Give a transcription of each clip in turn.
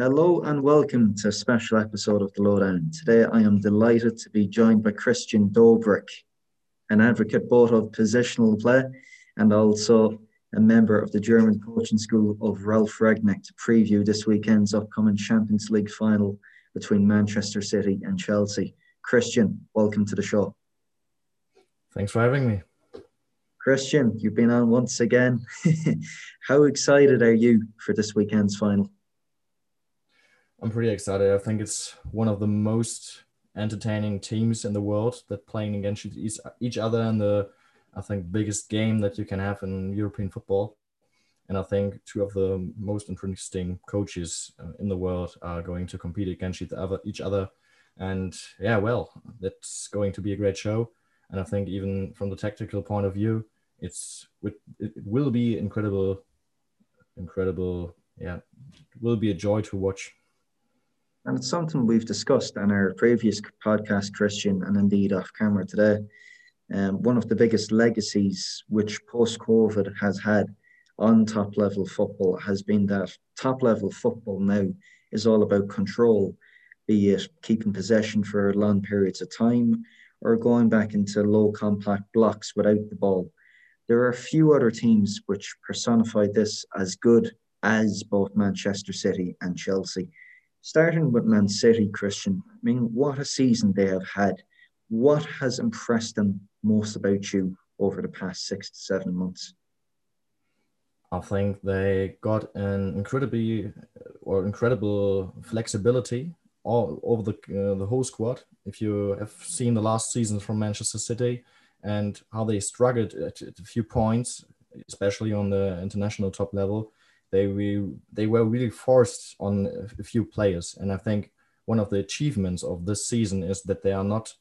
Hello and welcome to a special episode of The Lowdown. Today I am delighted to be joined by Christian Dobrick, an advocate both of positional play and also a member of the German coaching school of Ralf Rangnick to preview this weekend's upcoming Champions League final between Manchester City and Chelsea. Christian, welcome to the show. Thanks for having me. Christian, you've been on once again. How excited are you for this weekend's final? I'm pretty excited. I think it's one of the most entertaining teams in the world that playing against each other in the I think biggest game that you can have in European football. And I think two of the most interesting coaches uh, in the world are going to compete against each other. And yeah, well, that's going to be a great show. And I think even from the tactical point of view, it's it will be incredible, incredible. Yeah, it will be a joy to watch. And it's something we've discussed on our previous podcast, Christian, and indeed off camera today. Um, one of the biggest legacies which post COVID has had on top level football has been that top level football now is all about control, be it keeping possession for long periods of time or going back into low compact blocks without the ball. There are a few other teams which personify this as good as both Manchester City and Chelsea. Starting with Man City, Christian, I mean, what a season they have had. What has impressed them most about you over the past six to seven months? I think they got an incredibly or incredible flexibility all over the uh, the whole squad. If you have seen the last seasons from Manchester City and how they struggled at, at a few points, especially on the international top level, they we they were really forced on a few players. And I think one of the achievements of this season is that they are not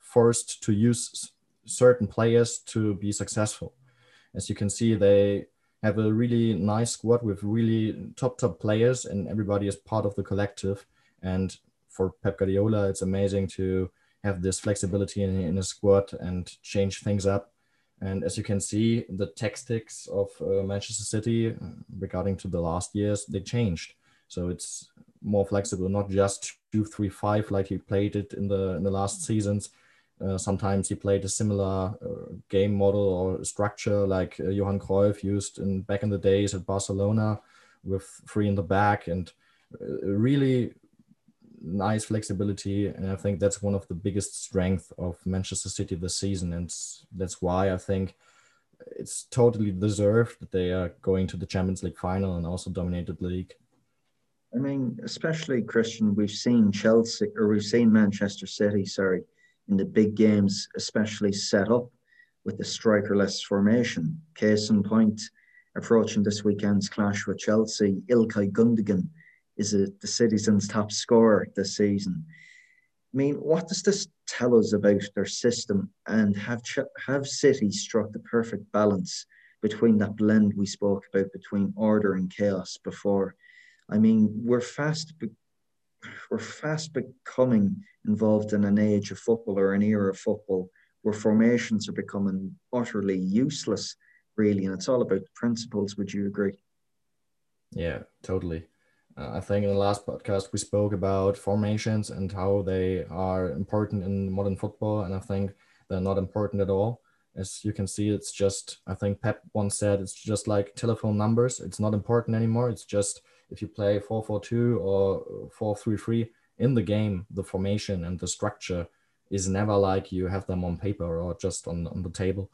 forced to use certain players to be successful. As you can see, they have a really nice squad with really top top players, and everybody is part of the collective. And for Pep Guardiola, it's amazing to have this flexibility in, in a squad and change things up. And as you can see, the tactics of uh, Manchester City uh, regarding to the last years, they changed. So it's more flexible, not just two, three, five like he played it in the in the last seasons, uh, sometimes he played a similar uh, game model or structure like uh, Johan Cruyff used in back in the days at Barcelona, with three in the back and uh, really nice flexibility. And I think that's one of the biggest strength of Manchester City this season, and that's why I think it's totally deserved that they are going to the Champions League final and also dominated league. I mean, especially Christian, we've seen Chelsea or we've seen Manchester City, sorry, in the big games, especially set up with the strikerless formation. Case in point, approaching this weekend's clash with Chelsea, Ilkay Gundogan is the Citizens' top scorer this season. I mean, what does this tell us about their system and have have City struck the perfect balance between that blend we spoke about between order and chaos before? I mean, we're fast we're fast becoming involved in an age of football or an era of football where formations are becoming utterly useless, really. And it's all about principles. Would you agree? Yeah, totally. Uh, I think in the last podcast we spoke about formations and how they are important in modern football, and I think they're not important at all. As you can see, it's just I think Pep once said it's just like telephone numbers. It's not important anymore. It's just if you play 4-4-2 or 4-3-3 in the game, the formation and the structure is never like you have them on paper or just on, on the table.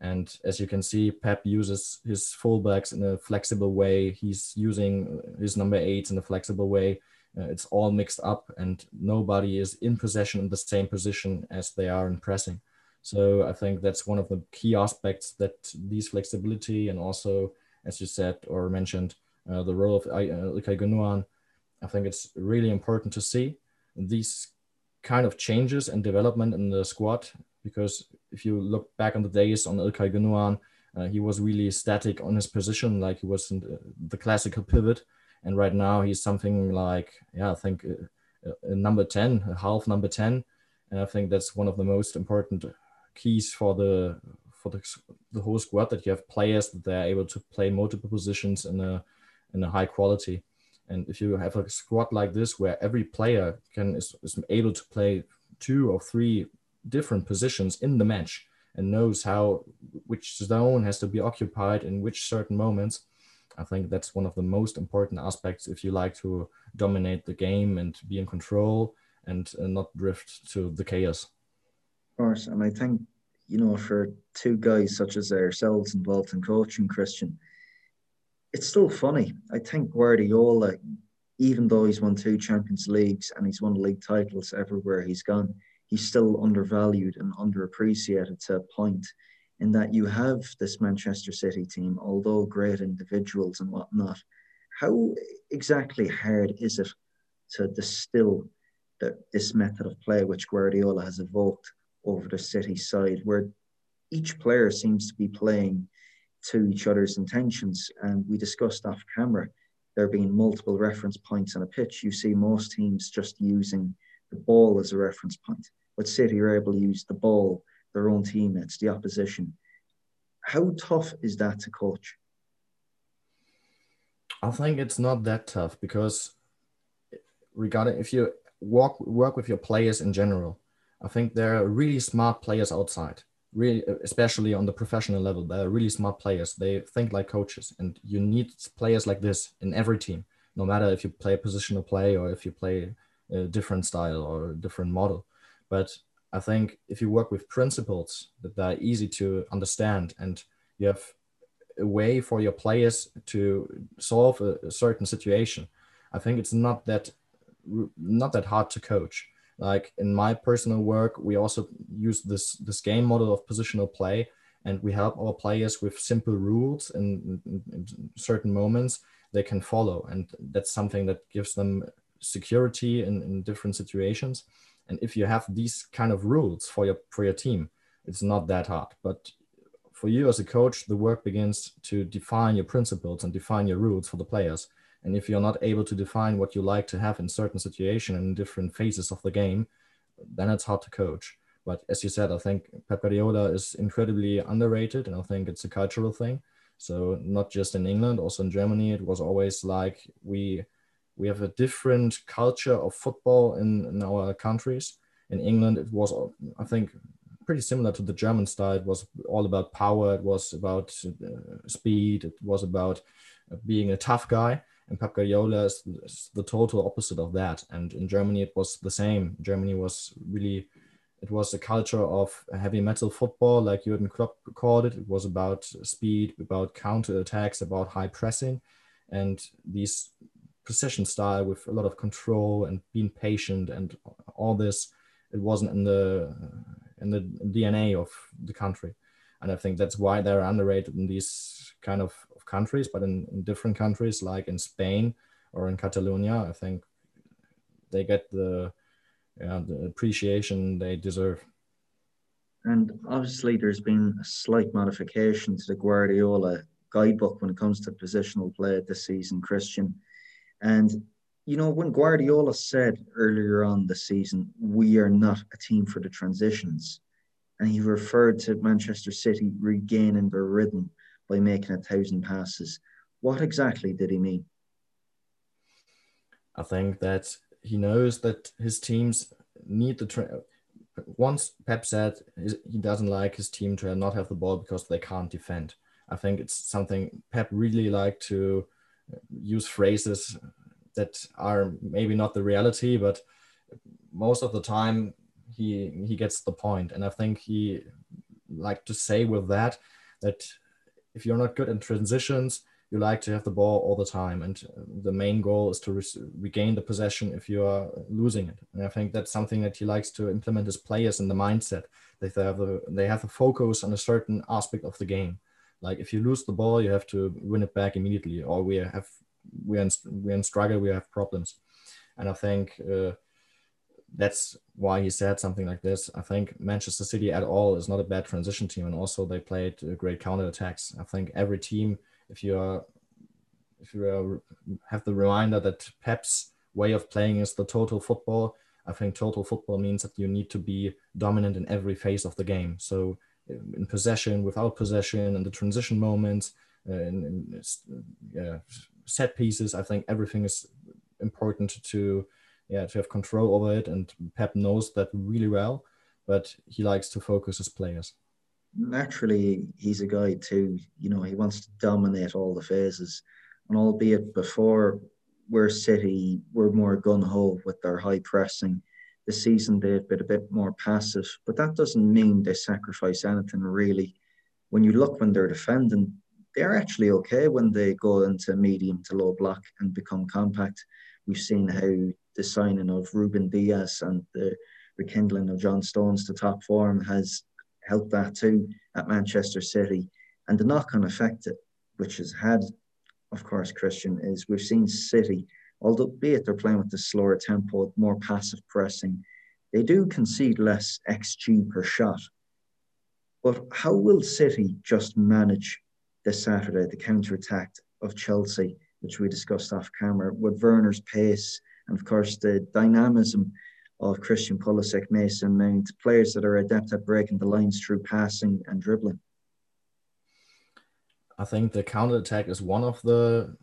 And as you can see, Pep uses his fullbacks in a flexible way. He's using his number eights in a flexible way. Uh, it's all mixed up, and nobody is in possession in the same position as they are in pressing. So I think that's one of the key aspects that these flexibility and also, as you said or mentioned, uh, the role of uh, Ilkay. I think it's really important to see these kind of changes and development in the squad because if you look back on the days on Ilkay Gundogan, uh, he was really static on his position, like he was the, the, classical pivot. And right now he's something like, yeah, I think a, a number 10, a half number 10. And I think that's one of the most important keys for the for the, the whole squad that you have players that they're able to play multiple positions in a in a high quality. And if you have a squad like this where every player can is, is able to play two or three different positions in the match and knows how which zone has to be occupied in which certain moments, I think that's one of the most important aspects if you like to dominate the game and be in control and uh, not drift to the chaos. Of course, and I think you know for two guys such as ourselves involved in coaching, Christian, it's still funny. I think Guardiola, even though he's won two Champions Leagues and he's won league titles everywhere he's gone, he's still undervalued and underappreciated to a point in that you have this Manchester City team, although great individuals and whatnot. How exactly hard is it to distill the, this method of play which Guardiola has evoked over the City side, where each player seems to be playing to each other's intentions? And we discussed off camera there being multiple reference points on a pitch. You see most teams just using the ball as a reference point, but City are able to use the ball their own teammates, the opposition. How tough is that to coach? I think it's not that tough because regarding if you work work with your players in general, I think there are really smart players outside. Really, especially on the professional level, they're really smart players. They think like coaches, and you need players like this in every team. No matter if you play a positional play or if you play a different style or a different model, but I think if you work with principles that are easy to understand and you have a way for your players to solve a, a certain situation, I think it's not that not that hard to coach. Like in my personal work, we also use this this game model of positional play, and we help our players with simple rules in, in, in certain moments they can follow, and that's something that gives them security in, in different situations and if you have these kind of rules for your for your team, it's not that hard. But for you as a coach, the work begins to define your principles and define your rules for the players. And if you're not able to define what you like to have in certain situation and different phases of the game, then it's hard to coach. But as you said, I think Pep Guardiola is incredibly underrated, and I think it's a cultural thing. So not just in England, also in Germany, it was always like we we have a different culture of football in, in our countries. In England, it was, I think, pretty similar to the German style. It was all about power. It was about uh, speed. It was about uh, being a tough guy. And Pep Guardiola is, is, the total opposite of that. And in Germany, it was the same. Germany was really, it was a culture of heavy metal football, like Jurgen Klopp called it. It was about speed, about counter attacks, about high pressing. And these possession style with a lot of control and being patient and all this it wasn't in the in the dna of the country. And i think that's why they're underrated in these kind of, of countries but in, in different countries like in spain or in catalonia i think they get the yeah, the appreciation they deserve. And obviously there's been a slight modification to the guardiola guidebook when it comes to positional play this season christian and you know, when Guardiola said earlier on the season, we are not a team for the transitions, and he referred to Manchester City regaining their rhythm by making a thousand passes. What exactly did he mean? I think that he knows that his teams need the. Tra- Once Pep said he doesn't like his team to not have the ball because they can't defend. I think it's something Pep really like to use phrases that are maybe not the reality, but most of the time he he gets the point. And I think he like to say with that that if you're not good in transitions, you like to have the ball all the time, and the main goal is to re- regain the possession if you are losing it. And I think that's something that he likes to implement his players in the mindset that they have the they have the focus on a certain aspect of the game. Like if you lose the ball, you have to win it back immediately, or we have we're in, we're in struggle, we have problems. And I think uh, that's why he said something like this. I think Manchester City at all is not a bad transition team, and also they played great counter attacks. I think every team, if you are, if you are, have the reminder that Pep's way of playing is the total football. I think total football means that you need to be dominant in every phase of the game. So in possession, without possession, and the transition moments, uh, and, in, in, yeah, set pieces, I think everything is important to yeah to have control over it. And Pep knows that really well, but he likes to focus his players. Naturally, he's a guy too. You know, he wants to dominate all the phases, and albeit before we're City, we're more gun ho with their high pressing. This season they've been a bit more passive, but that doesn't mean they sacrifice anything really. When you look when they're defending, they're actually okay when they go into medium to low block and become compact. We've seen how the signing of Ruben Dias and the rekindling of John Stones to top form has helped that too at Manchester City. And the knock on effect, which has had of course, Christian, is we've seen City, although be it they're playing with the slower tempo, more passive pressing, they do concede less XG per shot. But how will City just manage this Saturday the counter attack of Chelsea, which we discussed off camera, with Werner's pace and, of course, the dynamism of Christian Pulisic, Mason Mount, players that are adept at breaking the lines through passing and dribbling? I think the counter attack is one of the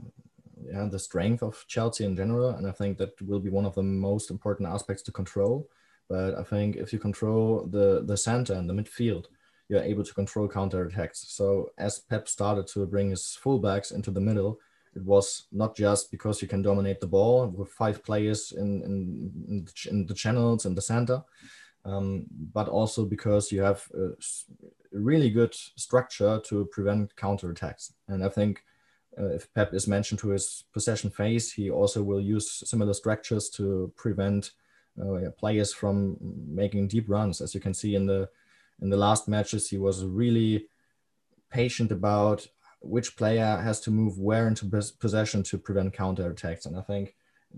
yeah, the strength of Chelsea in general, and I think that will be one of the most important aspects to control. But I think if you control the the center and the midfield, you're able to control counter attacks. So as Pep started to bring his fullbacks into the middle, it was not just because you can dominate the ball with five players in in, in the channels in the center, um, but also because you have a really good structure to prevent counter attacks. And I think uh, if Pep is mentioned to his possession phase, he also will use similar structures to prevent uh, players from making deep runs. As you can see in the in the last matches, he was really patient about which player has to move where into possession to prevent counter attacks. And I think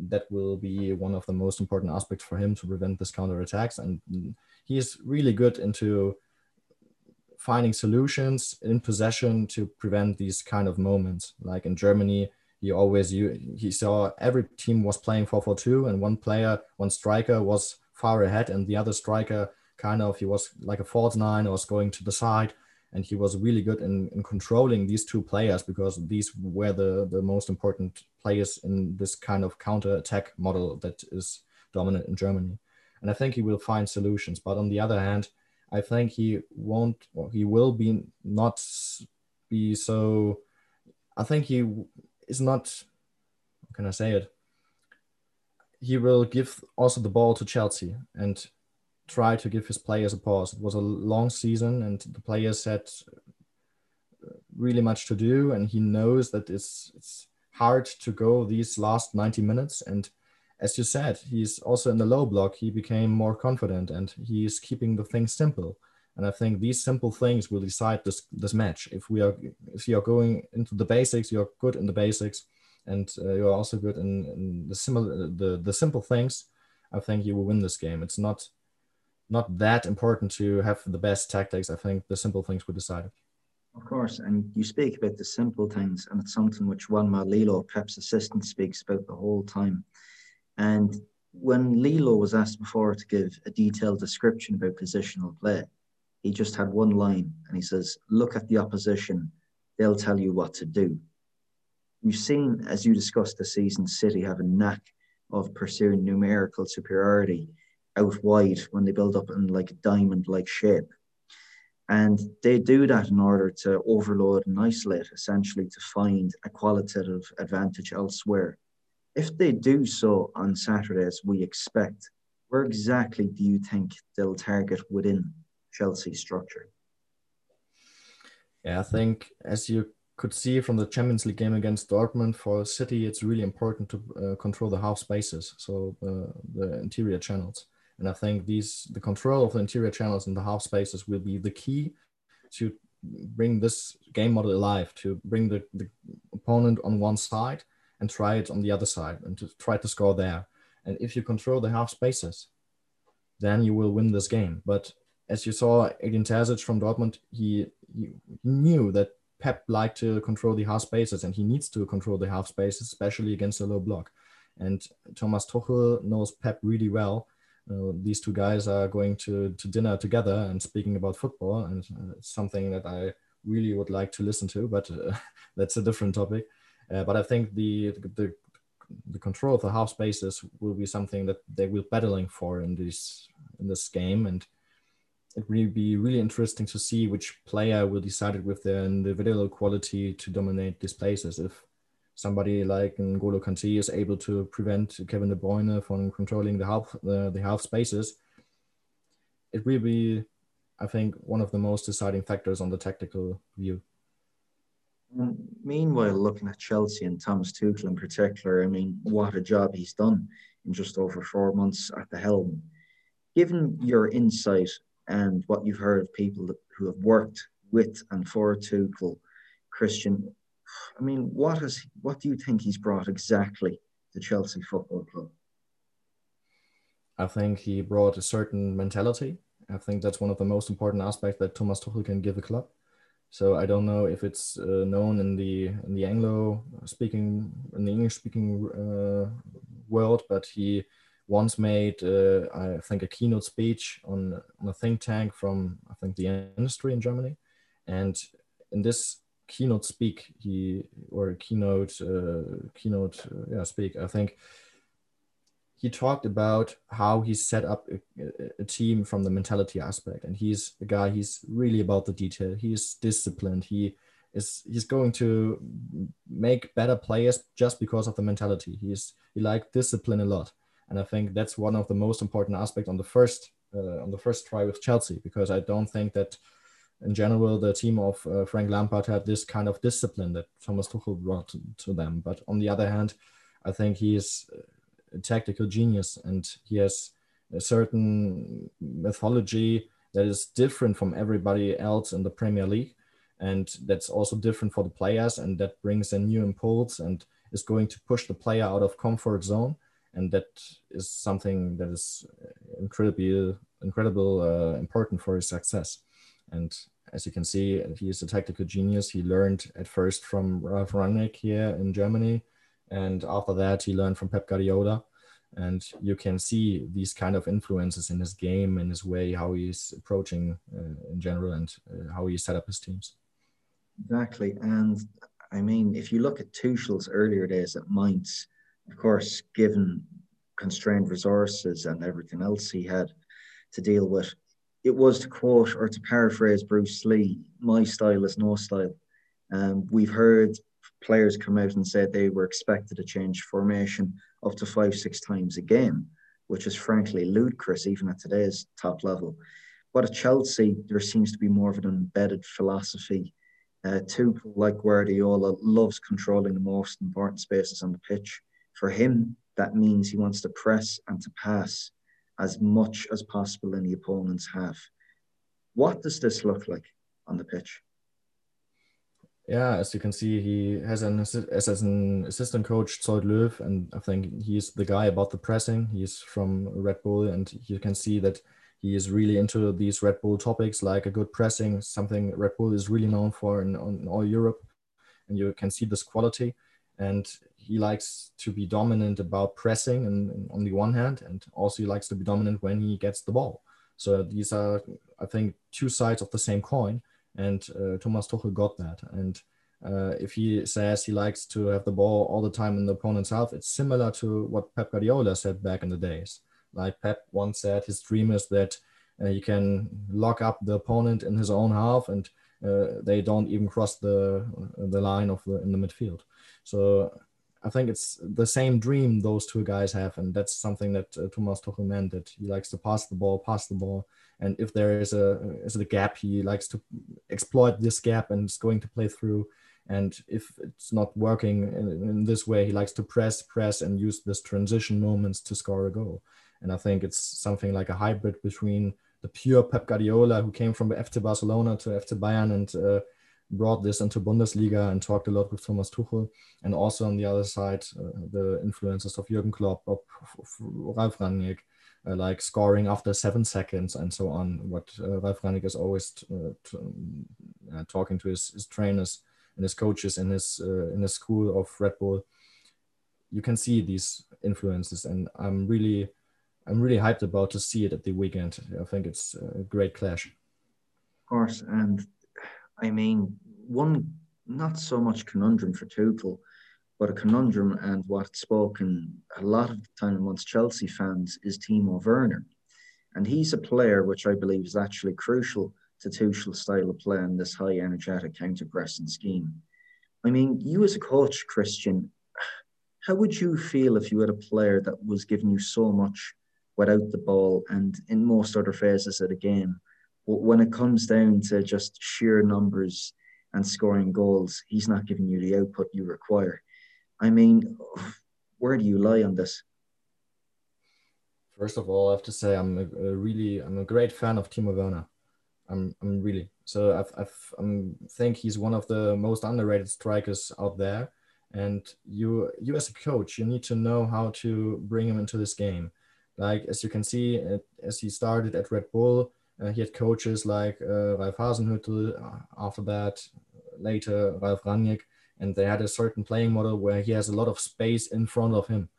that will be one of the most important aspects for him to prevent this counter attacks. And is really good into finding solutions in possession to prevent these kind of moments. Like in Germany, he always he saw every team was playing 4-4-2 and one player, one striker was far ahead and the other striker kind of he was like a false nine or was going to the side and he was really good in, in controlling these two players because these were the, the most important players in this kind of counter attack model that is dominant in Germany. And I think he will find solutions. But on the other hand, I think he won't, or he will be not be so. I think he is not. How can I say it? He will give also the ball to Chelsea and try to give his players a pause. It was a long season, and the players had uh, really much to do, and he knows that it's it's hard to go these last 90 minutes. And as you said, he's also in the low block. He became more confident, and he's keeping the things simple. And I think these simple things will decide this this match. If we are if you are going into the basics, you're good in the basics, and uh, you're also good in, in the similar the the simple things. I think you will win this game. It's not not that important to have the best tactics. I think the simple things will decide. Of course, and you speak about the simple things, and it's something which Juanma Lillo, Pep's assistant, speaks about the whole time. And when Lillo was asked before to give a detailed description about positional play, he just had one line and he says, Look at the opposition, they'll tell you what to do. We've seen, as you discussed the season, City have a knack of pursuing numerical superiority out wide when they build up in like a diamond like shape. And they do that in order to overload and isolate, essentially to find a qualitative advantage elsewhere. If they do so on Saturday, as we expect, where exactly do you think they'll target within Chelsea's structure? Yeah, I think as you could see from the Champions League game against Dortmund for City, it's really important to uh, control the half spaces, so uh, the interior channels. And I think these the control of the interior channels and the half spaces will be the key to bring this game model alive, to bring the, the opponent on one side and try it on the other side and to try to score there. And if you control the half spaces, then you will win this game. But as you saw, Edin Terzic from Dortmund, he, he knew that Pep liked to control the half spaces and he needs to control the half spaces, especially against a low block. And Thomas Tuchel knows Pep really well uh, these two guys are going to, to dinner together and speaking about football, and uh, something that I really would like to listen to, but uh, that's a different topic. Uh, but I think the, the the control of the half spaces will be something that they will be battling for in this in this game, and it will be really interesting to see which player will decide it with their individual quality to dominate these places. If somebody like N'Golo Kante is able to prevent Kevin De Bruyne from controlling the half the, the half spaces, it will be, I think, one of the most deciding factors on the tactical view. Mm, meanwhile, looking at Chelsea and Thomas Tuchel in particular, I mean, what a job he's done in just over four months at the helm. Given your insight and what you've heard of people who have worked with and for Tuchel, Christian, I mean, what has what do you think he's brought exactly to Chelsea Football Club? I think he brought a certain mentality. I think that's one of the most important aspects that Thomas Tuchel can give a club. So I don't know if it's uh, known in the in the Anglo speaking in the English speaking uh, world, but he once made uh, I think a keynote speech on, on a think tank from I think the industry in Germany, and in this keynote speak he or keynote uh, keynote uh, yeah speak I think he talked about how he set up a, a, team from the mentality aspect. And he's a guy he's really about the detail. He's disciplined. He is he's going to make better players just because of the mentality. He's he like discipline a lot. And i think that's one of the most important aspects on the first uh, on the first try with chelsea because i don't think that in general the team of uh, frank lampard had this kind of discipline that thomas tuchel brought to, them. But on the other hand i think he's tactical genius and he has a certain methodology that is different from everybody else in the Premier League. And that's also different for the players, and that brings a new impulse and is going to push the player out of comfort zone. And that is something that is incredibly, incredible, uh, important for his success. And as you can see, he is a tactical genius. He learned at first from Ralf Rangnick here in Germany, and after that he learned from Pep Guardiola. And you can see these kind of influences in his game and his way how he's approaching uh, in general and uh, how he set up his teams. Exactly. And i mean if you look at tuchel's earlier days at mainz of course given constrained resources and everything else he had to deal with it was to quote or to paraphrase bruce lee my style is no style. Um, we've heard players come out and said they were expected to change formation up to five, six times a game, which is frankly ludicrous even at today's top level. But at Chelsea, there seems to be more of an embedded philosophy. Uh, Tuchel, like Guardiola, loves controlling the most important spaces on the pitch. For him, that means he wants to press and to pass as much as possible in the opponent's half. What does this look like on the pitch? Yeah, as you can see, he has an as, as an assistant coach Zsolt Löw, and I think he's the guy about the pressing. He's from Red Bull, and you can see that he is really into these Red Bull topics, like a good pressing, something Red Bull is really known for in, in all Europe, and you can see this quality. And he likes to be dominant about pressing, and, and on the one hand, and also he likes to be dominant when he gets the ball. So these are, I think, two sides of the same coin and uh, Thomas Tuchel got that. And uh, if he says he likes to have the ball all the time in the opponent's half, it's similar to what Pep Guardiola said back in the days. Like Pep once said, his dream is that uh, he can lock up the opponent in his own half and uh, they don't even cross the the line of the in the midfield. So I think it's the same dream those two guys have, and that's something that uh, Thomas Tuchel meant that he likes to pass the ball, pass the ball, and if there is a is a gap, he likes to exploit this gap and is going to play through. And if it's not working in, in this way, he likes to press, press, and use this transition moments to score a goal. And I think it's something like a hybrid between the pure Pep Guardiola, who came from FC Barcelona to FC Bayern and uh, brought this into Bundesliga and talked a lot with Thomas Tuchel, and also on the other side, uh, the influences of Jurgen Klopp, of, of Ralf Rangnick, uh, like scoring after seven seconds and so on. What uh, Ralf is always uh, uh, talking to his, his, trainers and his coaches in his uh, in his school of Red Bull. You can see these influences, and I'm really I'm really hyped about to see it at the weekend. I think it's a great clash. Of course, and I mean one not so much conundrum for Tuchel, But a conundrum and what's spoken a lot of the time amongst Chelsea fans is Timo Werner. And he's a player which I believe is actually crucial to Tuchel's style of play in this high energetic counter pressing scheme. I mean, you as a coach, Christian, how would you feel if you had a player that was giving you so much without the ball and in most other phases of the game? But when it comes down to just sheer numbers and scoring goals, he's not giving you the output you require. I mean, where do you lie on this? First of all, I have to say I'm a, a really I'm a great fan of Timo Werner. I'm I'm really so I've, I've I'm think he's one of the most underrated strikers out there. And you you as a coach, you need to know how to bring him into this game. Like as you can see, as he started at Red Bull, uh, he had coaches like uh, Ralf Hasenhüttl. Uh, after that, later Ralf Rangnick, and they had a certain playing model where he has a lot of space in front of him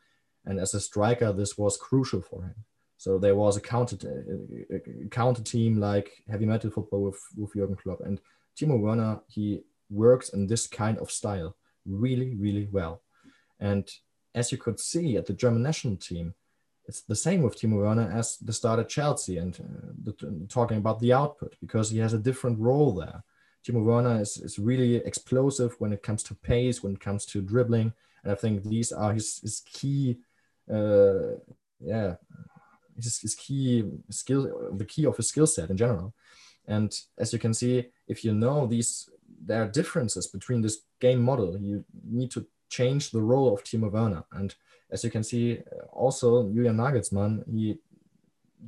and as a striker, this was crucial for him. So there was a counter, a counter team like heavy metal football with, with Jurgen Klopp. And Timo Werner, he works in this kind of style really, really well. And as you could see at the German national team, it's the same with Timo Werner as the start at Chelsea and uh, the, talking about the output because he has a different role there. Timo Werner is, is really explosive when it comes to pace, when it comes to dribbling. And I think these are his, his key uh, yeah, his, his key skill, the key of his skill set in general. And as you can see, if you know these, there are differences between this game model. You need to change the role of Timo Werner. And as you can see, also Julian Nagelsmann, he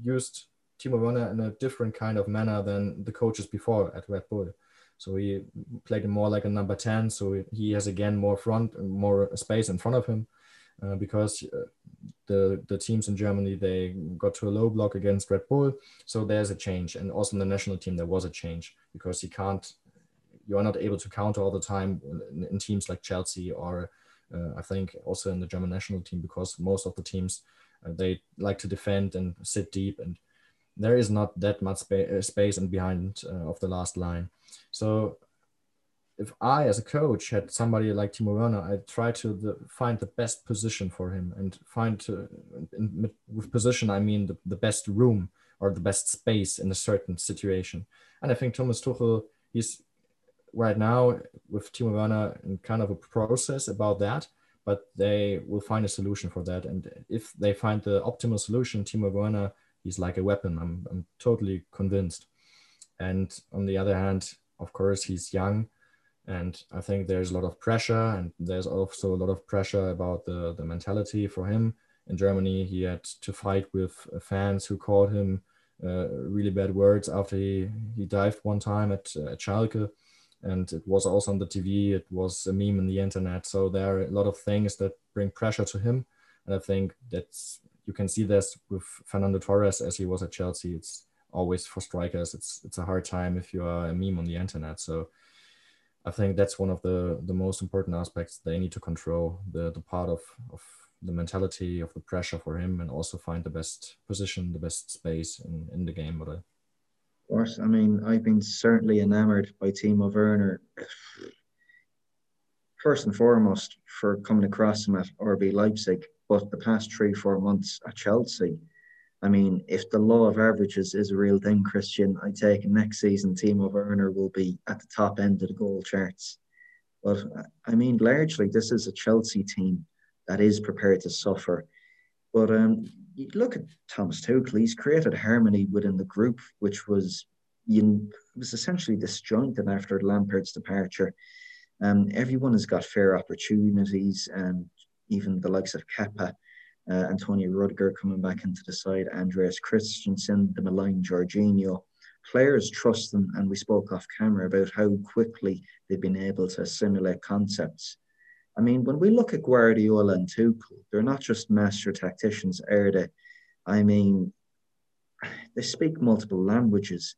used Timo Werner in a different kind of manner than the coaches before at Red Bull. So he played more like a number 10. So he has again more front, more space in front of him. Uh, because uh, the the teams in Germany they got to a low block against Red Bull, so there's a change, and also in the national team there was a change because you can't, you are not able to counter all the time in, in teams like Chelsea or uh, I think also in the German national team because most of the teams uh, they like to defend and sit deep and there is not that much spa- uh, space and behind uh, of the last line. So if I, as a coach, had somebody like Timo Werner, I'd try to the, find the best position for him and find in, with position, I mean the, the best room or the best space in a certain situation. And I think Thomas Tuchel, he's right now with Timo Werner in kind of a process about that, but they will find a solution for that. And if they find the optimal solution, Timo Werner, he's like a weapon. I'm, I'm totally convinced. And on the other hand, of course, he's young and I think there's a lot of pressure, and there's also a lot of pressure about the the mentality for him. In Germany, he had to fight with fans who called him uh, really bad words after he he dived one time at, uh, at Schalke, and it was also on the TV. It was a meme in the internet. So there are a lot of things that bring pressure to him, and I think that's you can see this with Fernando Torres as he was at Chelsea. It's always for strikers. It's it's a hard time if you are a meme on the internet. So I think that's one of the the most important aspects they need to control the the part of of the mentality of the pressure for him and also find the best position, the best space in, in the game. But of course, I mean, I've been certainly enamored by Timo Werner. First and foremost, for coming across him at RB Leipzig, but the past three, four months at Chelsea, I mean, if the law of averages is a real thing, Christian, I take next season Timo Werner will be at the top end of the goal charts. But I mean, largely, this is a Chelsea team that is prepared to suffer. But um, you look at Thomas Tuchel; he's created harmony within the group, which was you was essentially disjointed after Lampard's departure. Um, everyone has got fair opportunities, and even the likes of Kepa uh, Antonio Rudiger coming back into the side, Andreas Christensen, the maligned Jorginho. Players trust them, and we spoke off camera about how quickly they've been able to assimilate concepts. I mean, when we look at Guardiola and Tuchel, they're not just master tacticians, are they? I mean, they speak multiple languages.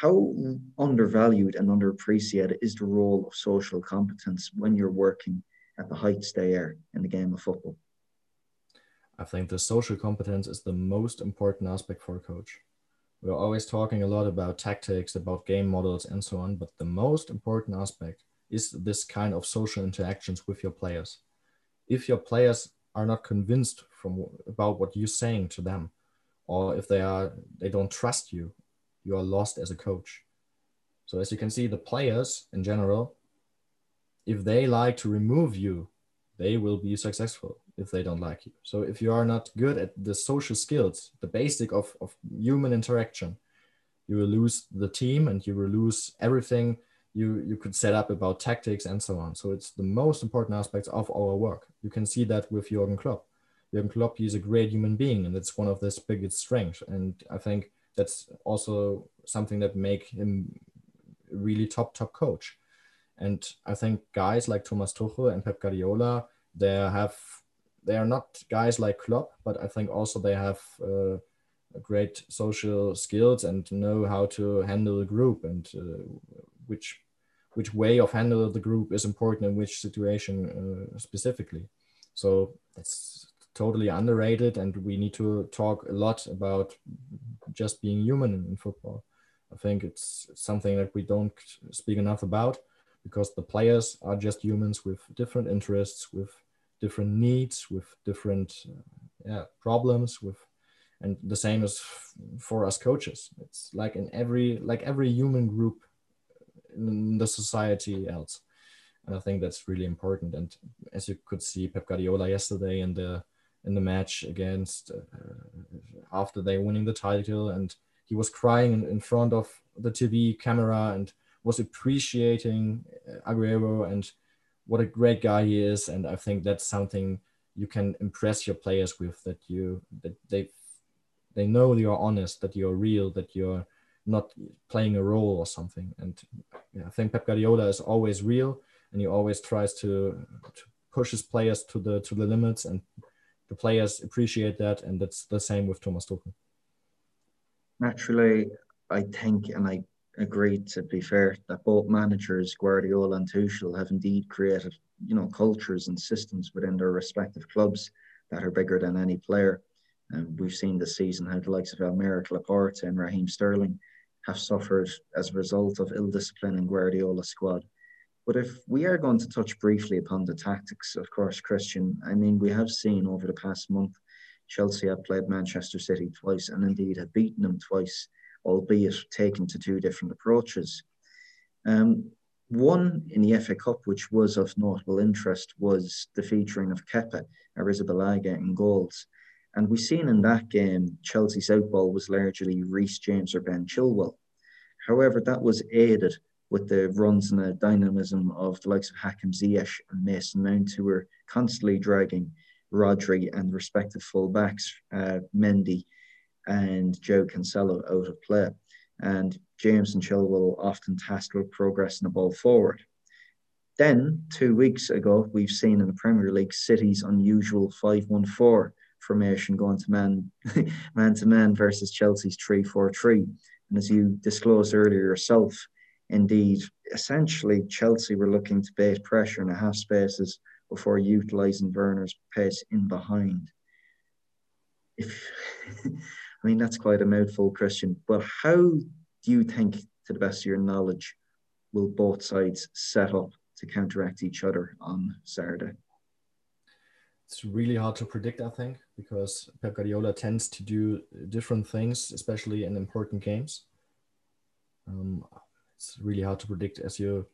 How undervalued and underappreciated is the role of social competence when you're working at the heights they are in the game of football? I think the social competence is the most important aspect for a coach. We're always talking a lot about tactics, about game models, and so on, but the most important aspect is this kind of social interactions with your players. if your players are not convinced from about what you're saying to them, or if they are they don't trust you, you are lost as a coach. So as you can see, the players in general, if they like to remove you, they will be successful if they don't like you. So if you are not good at the social skills, the basic of, of human interaction, you will lose the team and you will lose everything you, you could set up about tactics and so on. So it's the most important aspects of our work. You can see that with Jurgen Klopp. Jurgen Klopp, he's a great human being and that's one of his biggest strengths. And I think that's also something that make him really top, top coach. And I think guys like Thomas Tuchel and Pep Guardiola, they have they are not guys like Klopp, but I think also they have uh, great social skills and know how to handle a group and uh, which which way of handle the group is important in which situation uh, specifically. So it's totally underrated, and we need to talk a lot about just being human in football. I think it's something that we don't speak enough about because the players are just humans with different interests, with different needs, with different uh, yeah, problems, with and the same is for us coaches. It's like in every like every human group in the society else. And I think that's really important. And as you could see, Pep Guardiola yesterday in the in the match against uh, after they winning the title, and he was crying in, in front of the TV camera and was appreciating uh, Aguero and what a great guy he is. And I think that's something you can impress your players with that you that they they know you're honest, that you're real, that you're not playing a role or something. And yeah, I think Pep Guardiola is always real, and he always tries to, to push his players to the to the limits, and the players appreciate that. And that's the same with Thomas Tuchel. Naturally, I think, and I agree to be fair, that both managers Guardiola and Tuchel have indeed created, you know, cultures and systems within their respective clubs that are bigger than any player. And we've seen this season how the likes of Aymeric Laporte and Raheem Sterling have suffered as a result of ill discipline in Guardiola's squad. But if we are going to touch briefly upon the tactics, of course, Christian, I mean, we have seen over the past month Chelsea have played Manchester City twice and indeed have beaten them twice, albeit taken to two different approaches. Um, one in the FA Cup, which was of notable interest, was the featuring of Kepa Arrizabalaga in goals. And we've seen in that game, Chelsea's outball was largely Reece James or Ben Chilwell. However, that was aided with the runs and the dynamism of the likes of Hakim Ziyech and Mason Mount, who were constantly dragging Rodri and respective fullbacks, uh, Mendy and João Cancelo, out of play. And James and Chilwell often tasked with progressing the ball forward. Then, two weeks ago, we've seen in the Premier League City's unusual 5 1 4 formation going to man man to man versus Chelsea's 3 4 3. And as you disclosed earlier yourself, indeed, essentially Chelsea were looking to bait pressure in the half spaces before utilising Werner's pace in behind. If I mean that's quite a mouthful, Christian. But how do you think, to the best of your knowledge, will both sides set up to counteract each other on Saturday? it's really hard to predict, I think, because Pep Guardiola tends to do different things, especially in important games. Um, it's really hard to predict, as you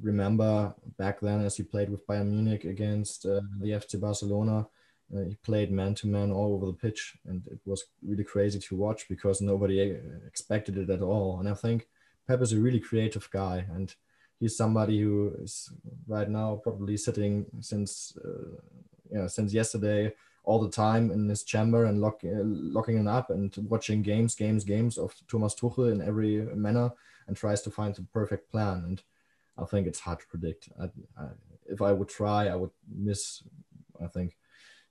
remember back then, as you played with Bayern Munich against uh, the FC Barcelona. Uh, he played man to man all over the pitch, and it was really crazy to watch because nobody uh, expected it at all. And I think Pep is a really creative guy, and he's somebody who is right now probably sitting since uh, you know, since yesterday all the time in his chamber and lock, uh, locking it up and watching games, games, games of Thomas Tuchel in every manner and tries to find the perfect plan. And I think it's hard to predict. I, I, if I would try, I would miss. I think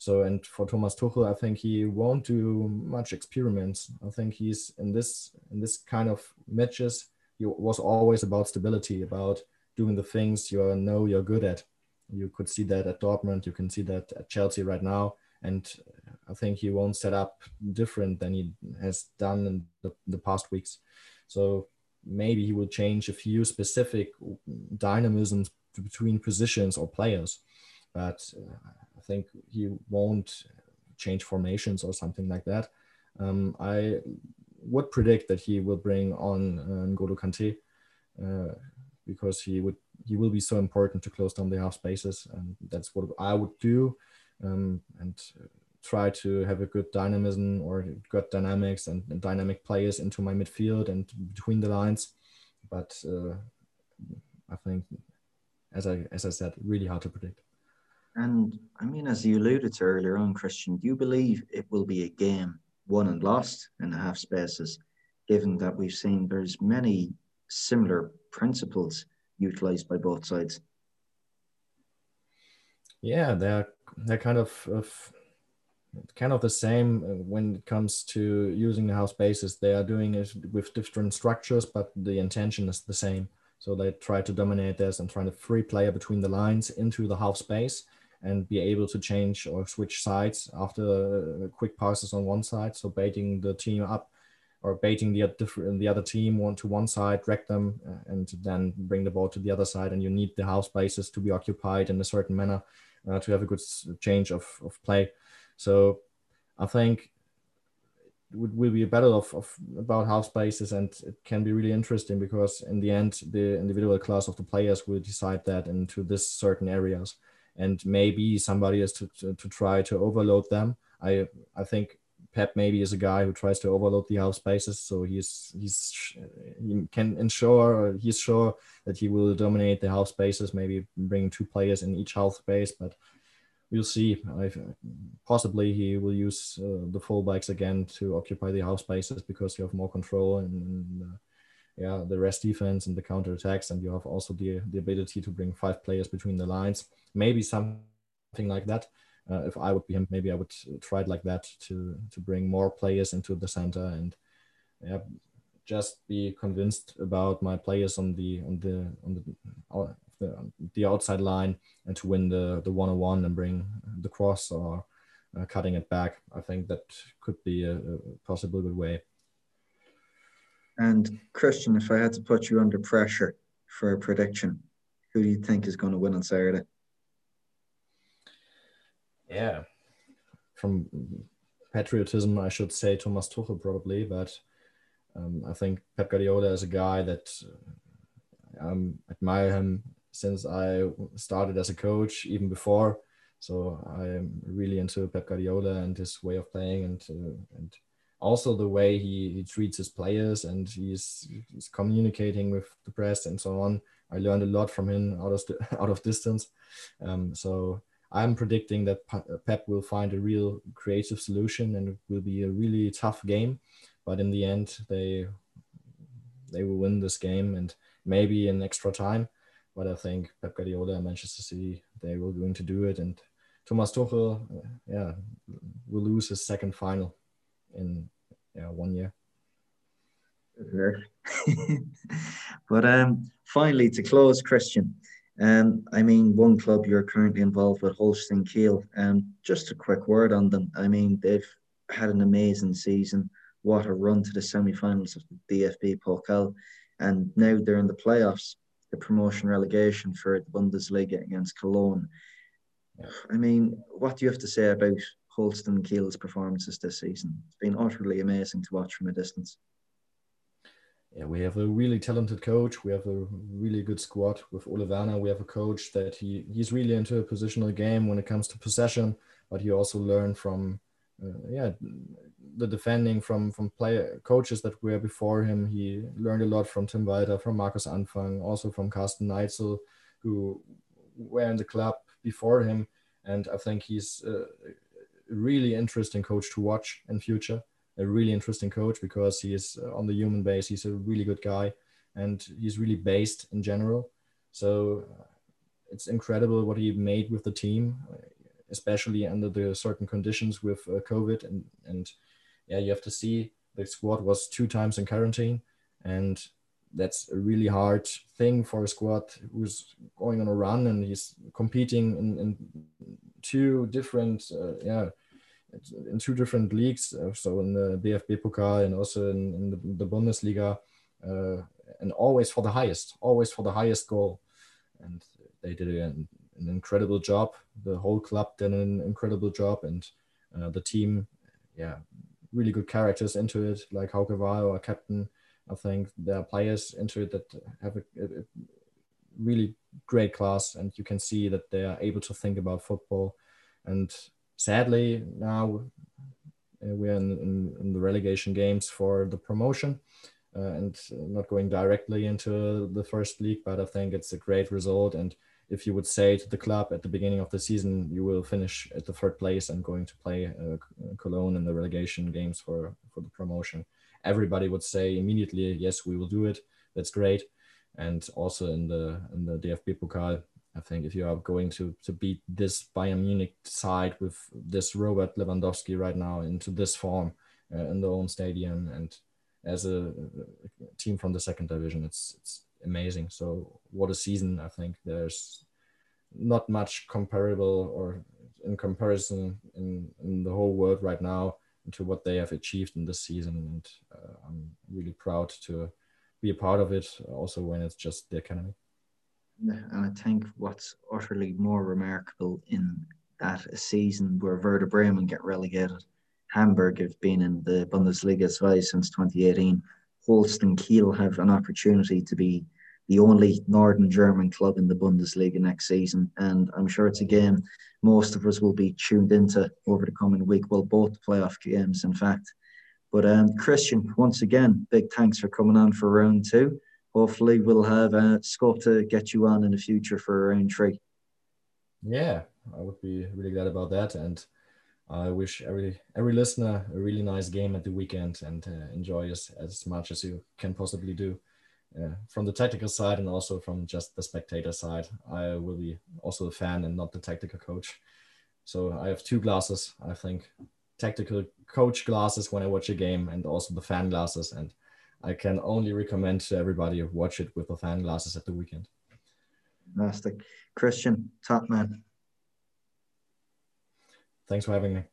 so. And for Thomas Tuchel, I think he won't do much experiments. I think he's in this in this kind of matches. He was always about stability, about doing the things you know you're good at you could see that at Dortmund. You can see that at Chelsea right now. And I think he won't set up different than he has done in the, the past weeks. So maybe he will change a few specific dynamisms between positions or players. but uh, think he won't change formations or something like that. Um, I would predict that he will bring on uh, N'Golo Kante uh, because he would he will be so important to close down the half spaces, and that's what I would do, um, and try to have a good dynamism or good dynamics and, and, dynamic players into my midfield and between the lines. But uh, I think, as I as I said, really hard to predict. And I mean, as you alluded to earlier on, Christian, do you believe it will be a game won and lost in the half spaces, given that we've seen there's many similar principles utilized by both sides? Yeah, they're they're kind of, of kind of the same when it comes to using the half spaces. They are doing it with different structures, but the intention is the same. So they try to dominate this and try to free player between the lines into the half space and be able to change or switch sides after quick passes on one side. So baiting the team up or baiting the the other team one to one side, drag them, uh, and then bring the ball to the other side. And you need the half spaces to be occupied in a certain manner uh, to have a good change of, of play. So I think it will be better of, of about half spaces and it can be really interesting because in the end the individual class of the players will decide that into this certain areas and maybe somebody is to, to, to try to overload them. I I think Pep maybe is a guy who tries to overload the half spaces, so he's he's he can ensure he's sure that he will dominate the half spaces, maybe bring two players in each half space, but we'll see. I, possibly he will use uh, the fullbacks again to occupy the half spaces because you have more control and, and uh, yeah, the rest defense and the counter attacks, and you have also the the ability to bring five players between the lines. Maybe something like that. Uh, if I would be him, maybe I would try it like that to to bring more players into the center and yeah, just be convinced about my players on the on the on the the, the outside line and to win the the one on one and bring the cross or uh, cutting it back. I think that could be a, a possible good way. And Christian, if I had to put you under pressure for a prediction, who do you think is going to win on Saturday? Yeah, from patriotism, I should say Thomas Tuchel probably, but um, I think Pep Guardiola is a guy that I uh, um, admire him since I started as a coach, even before. So I am really into Pep Guardiola and his way of playing and uh, and also the way he, he treats his players and he's, he's communicating with the press and so on. I learned a lot from him out of out of distance. Um, so I'm predicting that Pep will find a real creative solution and it will be a really tough game, but in the end they they will win this game and maybe in extra time. But I think Pep Guardiola and Manchester City they will going to do it and Thomas Tuchel, uh, yeah, will lose his second final in yeah, one year. but um, finally, to close, Christian, um, I mean, one club you're currently involved with, Holstein Kiel. Um, just a quick word on them. I mean, they've had an amazing season. What a run to the semi-finals of the DFB Pokal, and now they're in the playoffs, the promotion relegation for the Bundesliga against Cologne. I mean, what do you have to say about Holstein Kiel's performances this season. It's been utterly amazing to watch from a distance. Yeah, we have a really talented coach. We have a really good squad with Werner. We have a coach that he he's really into a positional game when it comes to possession, but he also learned from uh, yeah the defending from from player coaches that were before him. He learned a lot from Tim Walter, from Markus Anfang, also from Karsten Neitzel, who were in the club before him. And I think he's uh, really interesting coach to watch in future. A really interesting coach because he is uh, on the human base. He's a really good guy, and he's really based in general. So uh, it's incredible what he made with the team, especially under the certain conditions with uh, COVID. And and yeah, you have to see the squad was two times in quarantine, and that's a really hard thing for a squad who's going on a run and he's competing in, in two different uh, yeah in two different leagues uh, so in the DFB Pokal and also in, in the, the, Bundesliga uh, and always for the highest always for the highest goal and they did a, an incredible job. The whole club did an incredible job, and uh, the team, yeah, really good characters into it, like Hauke Wahl, our captain. I think there are players into it that have a, a, really great class, and you can see that they are able to think about football. And sadly, now uh, we're in, in, in, the relegation games for the promotion. Uh, and not going directly into the first league, but I think it's a great result. And if you would say to the club at the beginning of the season, you will finish at the third place and going to play uh, Cologne in the relegation games for, for the promotion, everybody would say immediately, yes, we will do it. That's great. And also in the in the DFB Pokal, I think if you are going to to beat this Bayern Munich side with this Robert Lewandowski right now into this form uh, in their own stadium and as a, a team from the second division, it's it's amazing. So what a season! I think there's not much comparable or in comparison in, in the whole world right now to what they have achieved in this season, and uh, I'm really proud to be a part of it. Also, when it's just the academy. And I think what's utterly more remarkable in that season where Werder Bremen get relegated, Hamburg have been in the Bundesliga as well since 2018. Holstein Kiel have an opportunity to be the only Northern German club in the Bundesliga next season. And I'm sure it's a game most of us will be tuned into over the coming week. Well, both playoff games, in fact. But um, Christian, once again, big thanks for coming on for round two. Hopefully, we'll have uh, scope to get you on in the future for round three. Yeah, I would be really glad about that. And I wish every every listener a really nice game at the weekend and uh, enjoy as, as much as you can possibly do uh, from the tactical side and also from just the spectator side. I will be also a fan and not the tactical coach. So I have two glasses, I think, tactical coach glasses when I watch a game and also the fan glasses. And I can only recommend to everybody watch it with the fan glasses at the weekend. Fantastic. Christian, top man. Thanks for having me.